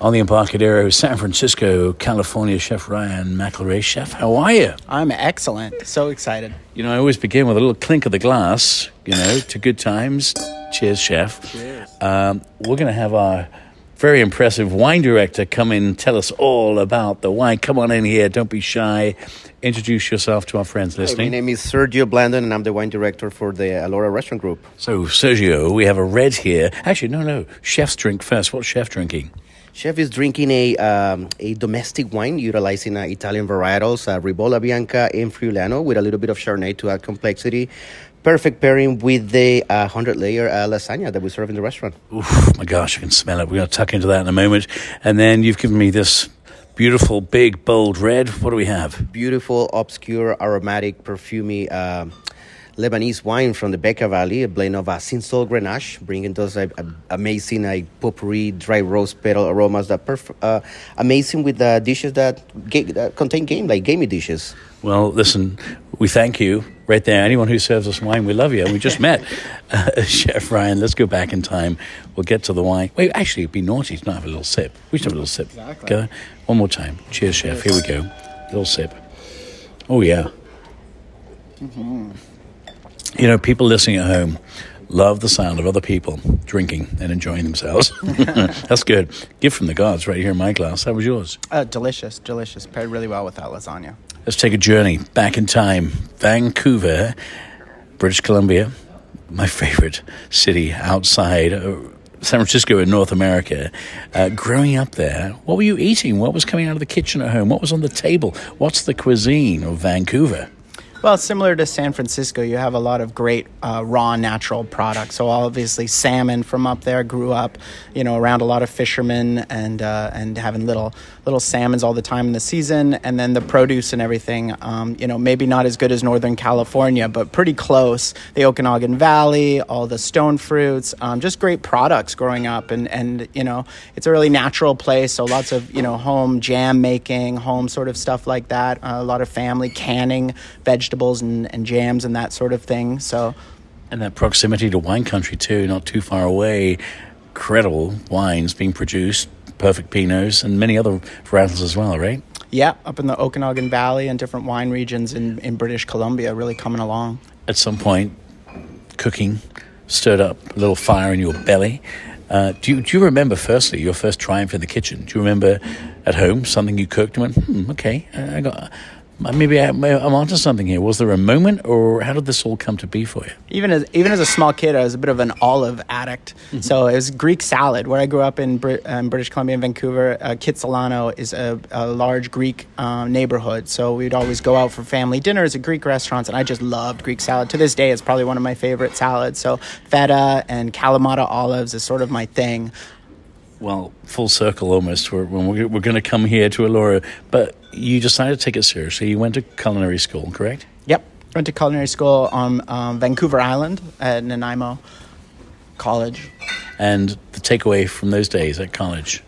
On the Embarcadero, San Francisco, California, Chef Ryan McIlwraith. Chef, how are you? I'm excellent. So excited. You know, I always begin with a little clink of the glass, you know, to good times. Cheers, Chef. Cheers. Um, we're going to have our very impressive wine director come in and tell us all about the wine. Come on in here, don't be shy. Introduce yourself to our friends Hi, listening. my name is Sergio Blandon, and I'm the wine director for the Alora Restaurant Group. So, Sergio, we have a red here. Actually, no, no. Chef's drink first. What's chef drinking? Chef is drinking a um, a domestic wine utilizing uh, Italian varietals, uh, Ribolla Bianca and Friulano, with a little bit of Chardonnay to add complexity. Perfect pairing with the uh, 100 layer uh, lasagna that we serve in the restaurant. Oof, my gosh, I can smell it. We're going to tuck into that in a moment. And then you've given me this beautiful, big, bold red. What do we have? Beautiful, obscure, aromatic, perfumy um Lebanese wine from the Bekaa Valley, a blend of uh, Cinsault Grenache, bringing those uh, uh, amazing uh, potpourri, dry rose petal aromas that perf- uh, amazing with uh, dishes that, ga- that contain game, like gamey dishes. Well, listen, we thank you right there. Anyone who serves us wine, we love you. We just met uh, Chef Ryan. Let's go back in time. We'll get to the wine. Wait, actually, it'd be naughty to not have a little sip. We should have a little sip. Exactly. Okay? One more time. Cheers, Chef. Here we go. little sip. Oh, yeah. You know, people listening at home love the sound of other people drinking and enjoying themselves. That's good. Gift from the gods right here in my glass. How was yours? Uh, delicious, delicious. Paired really well with that lasagna. Let's take a journey back in time. Vancouver, British Columbia, my favorite city outside San Francisco in North America. Uh, growing up there, what were you eating? What was coming out of the kitchen at home? What was on the table? What's the cuisine of Vancouver? Well, similar to San Francisco, you have a lot of great uh, raw natural products. So obviously, salmon from up there grew up, you know, around a lot of fishermen and uh, and having little little salmons all the time in the season. And then the produce and everything, um, you know, maybe not as good as Northern California, but pretty close. The Okanagan Valley, all the stone fruits, um, just great products growing up. And and you know, it's a really natural place. So lots of you know home jam making, home sort of stuff like that. Uh, a lot of family canning vegetables and, and jams and that sort of thing. So, And that proximity to wine country, too, not too far away. Incredible wines being produced, perfect Pinots, and many other varietals as well, right? yeah, up in the Okanagan Valley and different wine regions in, in British Columbia, really coming along. At some point, cooking stirred up a little fire in your belly. Uh, do, you, do you remember, firstly, your first triumph in the kitchen? Do you remember at home something you cooked and went, hmm, okay, I got, maybe I, I'm onto something here. Was there a moment, or how did this all come to be for you? Even as even as a small kid, I was a bit of an olive addict. So it was Greek salad. Where I grew up in Brit- um, British Columbia and Vancouver, uh, Kitsilano is a, a large Greek uh, neighborhood. So we'd always go out for family dinners at Greek restaurants, and I just loved Greek salad. To this day, it's probably one of my favorite salads. So feta and Kalamata olives is sort of my thing. Well, full circle almost. We're, we're, we're going to come here to Alora, but you decided to take it seriously. You went to culinary school, correct? Yep. Went to culinary school on um, Vancouver Island at Nanaimo College. And the takeaway from those days at college.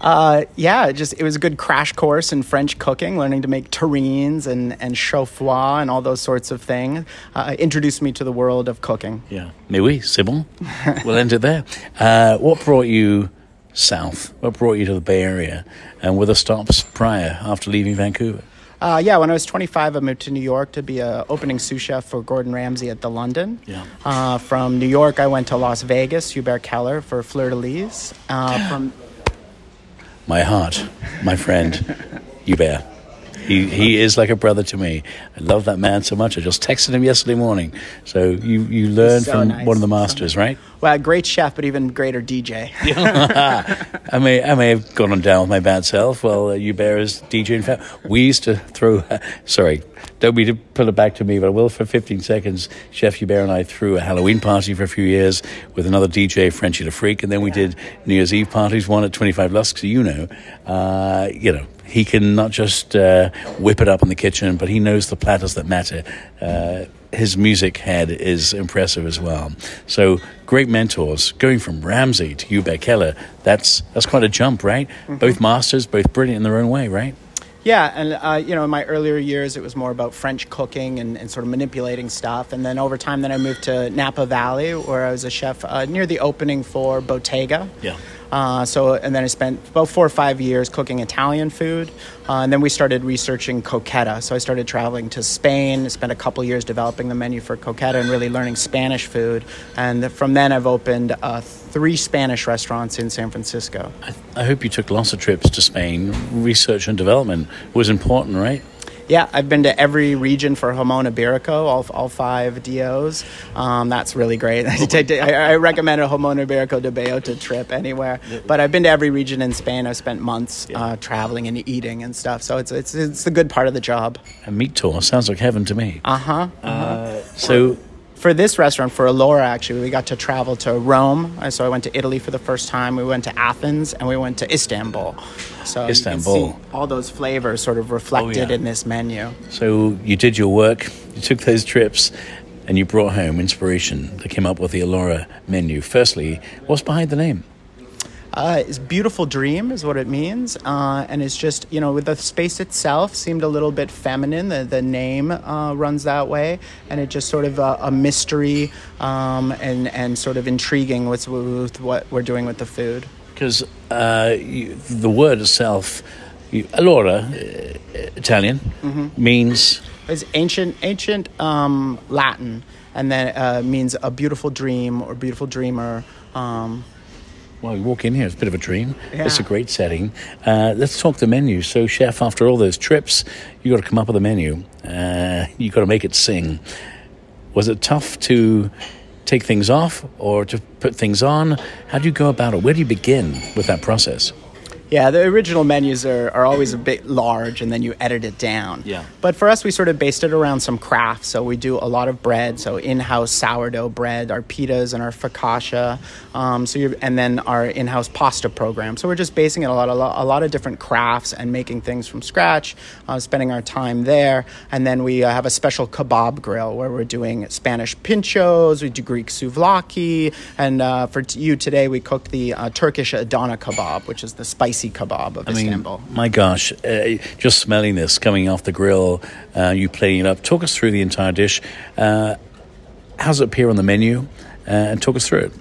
Uh, yeah, it just it was a good crash course in French cooking, learning to make terrines and and chaufroid and all those sorts of things. Uh, introduced me to the world of cooking. Yeah. Mais oui, c'est bon. we'll end it there. Uh, what brought you south? What brought you to the Bay Area? And were there stops prior after leaving Vancouver? Uh, yeah, when I was 25, I moved to New York to be an opening sous chef for Gordon Ramsay at the London. Yeah. Uh, from New York, I went to Las Vegas, Hubert Keller for Fleur de Lys. Uh, from My heart, my friend, Hubert. He, he is like a brother to me. I love that man so much. I just texted him yesterday morning. So you, you learned so from nice. one of the masters, right? well, great chef, but even greater DJ. I may I may have gone on down with my bad self. Well, uh, Hubert is DJ. In fact, we used to throw. sorry, don't mean to pull it back to me, but I will for 15 seconds. Chef Hubert and I threw a Halloween party for a few years with another DJ, Frenchie the Freak, and then we did New Year's Eve parties. One at 25 Lusk, so you know, uh, you know. He can not just uh, whip it up in the kitchen, but he knows the platters that matter. Uh, his music head is impressive as well. So great mentors. Going from Ramsay to Hubert Keller, that's that's quite a jump, right? Both masters, both brilliant in their own way, right? Yeah, and uh, you know, in my earlier years, it was more about French cooking and, and sort of manipulating stuff. And then over time, then I moved to Napa Valley, where I was a chef uh, near the opening for Bottega. Yeah. Uh, so, and then I spent about four or five years cooking Italian food, uh, and then we started researching coqueta. So I started traveling to Spain, spent a couple years developing the menu for coqueta and really learning Spanish food. And from then, I've opened uh, three Spanish restaurants in San Francisco. I hope you took lots of trips to Spain. Research and development was important, right? Yeah, I've been to every region for Jamon Iberico, all, all five DOs. Um, that's really great. I, I recommend a Jamon Iberico de Bellota trip anywhere. But I've been to every region in Spain. I've spent months uh, traveling and eating and stuff. So it's, it's, it's the good part of the job. A meat tour sounds like heaven to me. Uh huh. So For this restaurant, for Alora, actually, we got to travel to Rome. So I went to Italy for the first time. We went to Athens and we went to Istanbul. So Istanbul. see all those flavors sort of reflected oh, yeah. in this menu. So you did your work, you took those trips, and you brought home inspiration that came up with the Alora menu. Firstly, what's behind the name? Uh, it's beautiful dream is what it means, uh, and it's just you know with the space itself seemed a little bit feminine. The the name uh, runs that way, and it just sort of a, a mystery um, and and sort of intriguing with, with what we're doing with the food. Because uh, the word itself, you, Alora, uh, Italian, means It's ancient ancient um, Latin, and then uh, means a beautiful dream or beautiful dreamer. Um, Well, you walk in here, it's a bit of a dream. It's a great setting. Uh, let's talk the menu. So, chef, after all those trips, you got to come up with a menu. Uh, you got to make it sing. Was it tough to take things off or to put things on? How do you go about it? Where do you begin with that process? Yeah, the original menus are, are always a bit large and then you edit it down. Yeah. But for us, we sort of based it around some crafts. So we do a lot of bread, so in house sourdough bread, our pitas and our focaccia, um, so you're, and then our in house pasta program. So we're just basing it a lot, a lot, a lot of different crafts and making things from scratch, uh, spending our time there. And then we uh, have a special kebab grill where we're doing Spanish pinchos, we do Greek souvlaki, and uh, for t- you today, we cooked the uh, Turkish Adana kebab, which is the spicy kebab of I mean, Istanbul. my gosh, uh, just smelling this coming off the grill, uh, you plating it up. Talk us through the entire dish. Uh, how does it appear on the menu? Uh, and talk us through it.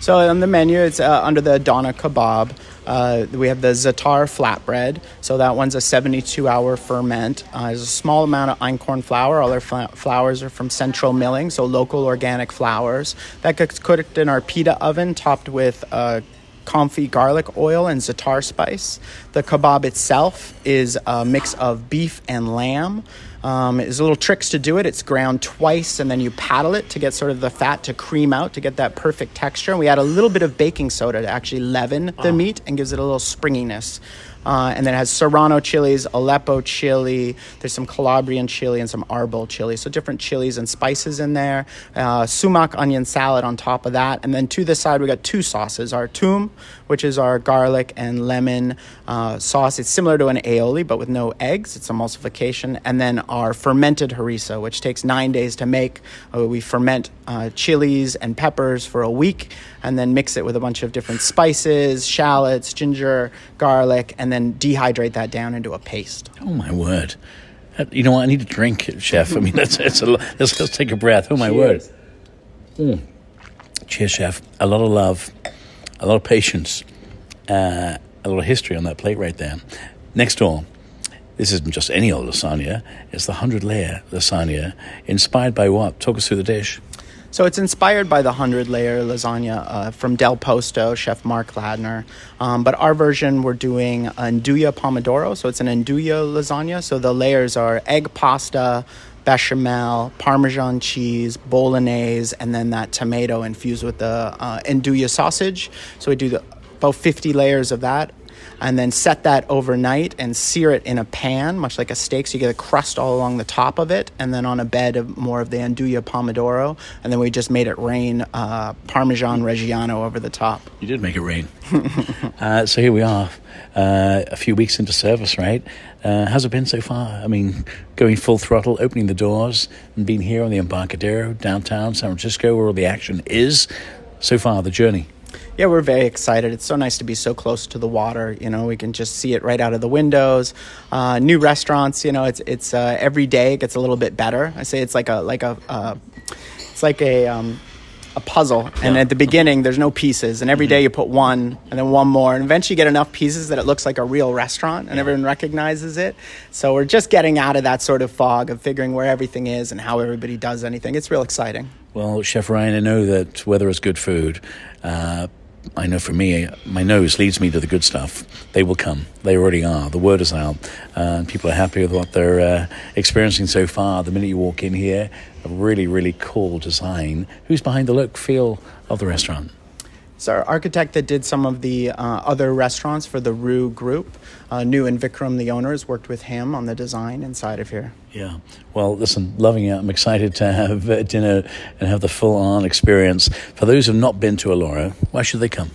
So on the menu, it's uh, under the Adana kebab. Uh, we have the Zatar flatbread. So that one's a 72-hour ferment. Uh, there's a small amount of einkorn flour. All our fla- flours are from Central Milling, so local organic flours. That gets cooked in our pita oven, topped with uh, confit garlic oil and zatar spice. The kebab itself is a mix of beef and lamb. Um, there's little tricks to do it. It's ground twice, and then you paddle it to get sort of the fat to cream out to get that perfect texture. And we add a little bit of baking soda to actually leaven the meat and gives it a little springiness. Uh, and then it has serrano chilies, Aleppo chili. There's some Calabrian chili and some arbol chili. So different chilies and spices in there. Uh, sumac onion salad on top of that. And then to the side, we got two sauces. Our toum, which is our garlic and lemon uh, sauce. It's similar to an aioli, but with no eggs. It's emulsification. And then our fermented harissa, which takes nine days to make. Uh, we ferment uh, chilies and peppers for a week and then mix it with a bunch of different spices, shallots, ginger, garlic, and then dehydrate that down into a paste. Oh my word! You know what? I need a drink, chef. I mean, that's it's a. lo- Let's, let's take a breath. Oh my word! Mm. Cheers, chef. A lot of love, a lot of patience, uh, a lot of history on that plate right there. Next door, this isn't just any old lasagna, it's the 100 layer lasagna. Inspired by what? Talk us through the dish. So it's inspired by the 100 layer lasagna uh, from Del Posto, Chef Mark Ladner. Um, but our version, we're doing Nduja Pomodoro. So it's an Nduja lasagna. So the layers are egg pasta, bechamel, Parmesan cheese, bolognese, and then that tomato infused with the uh, sausage. So we do the, about 50 layers of that and then set that overnight and sear it in a pan, much like a steak. So you get a crust all along the top of it, and then on a bed of more of the Nduja pomodoro, and then we just made it rain uh, Parmesan Reggiano over the top. You did make it rain. uh, so here we are, uh, a few weeks into service, right? Uh, how's it been so far? I mean, going full throttle, opening the doors, and being here on the Embarcadero, downtown San Francisco, where all the action is. So far, the journey yeah, we're very excited. It's so nice to be so close to the water. You know, we can just see it right out of the windows. Uh, new restaurants. You know, it's it's uh, every day it gets a little bit better. I say it's like a like a uh, it's like a um, a puzzle. And at the beginning, there's no pieces, and every day you put one, and then one more, and eventually you get enough pieces that it looks like a real restaurant, and everyone recognizes it. So we're just getting out of that sort of fog of figuring where everything is and how everybody does anything. It's real exciting. Well, Chef Ryan, I know that whether it's good food, uh, I know for me, my nose leads me to the good stuff. They will come. They already are. The word is out. Uh, people are happy with what they're uh, experiencing so far. The minute you walk in here, a really, really cool design. Who's behind the look, feel of the restaurant? It's our architect that did some of the uh, other restaurants for the Rooh Group. Uh, New and Vikram, the owners, worked with him on the design inside of here. Yeah. Well, listen, loving it. I'm excited to have uh, dinner and have the full on experience. For those who've not been to Alora, why should they come?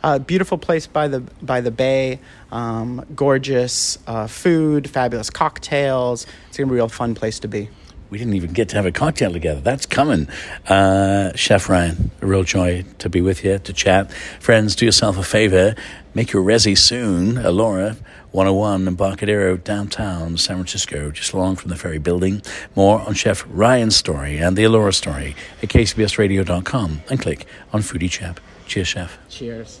Uh, beautiful place by the by the bay, um, gorgeous uh, food, fabulous cocktails. It's gonna be a real fun place to be we didn't even get to have a cocktail together. That's coming. Uh, Chef Ryan, a real joy to be with you, to chat. Friends, do yourself a favor. Make your resi soon. Alora, 101 Embarcadero, downtown San Francisco, just along from the ferry building. More on Chef Ryan's story and the Alora story at kcbsradio.com and click on Foodie Chap. Cheers, Chef. Cheers.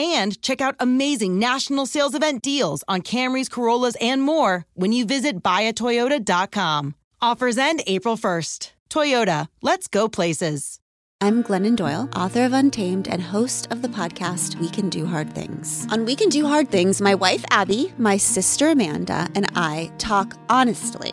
and check out amazing national sales event deals on Camrys, Corollas, and more when you visit buyatoyota.com. Offers end April 1st. Toyota, let's go places. I'm Glennon Doyle, author of Untamed and host of the podcast We Can Do Hard Things. On We Can Do Hard Things, my wife Abby, my sister Amanda, and I talk honestly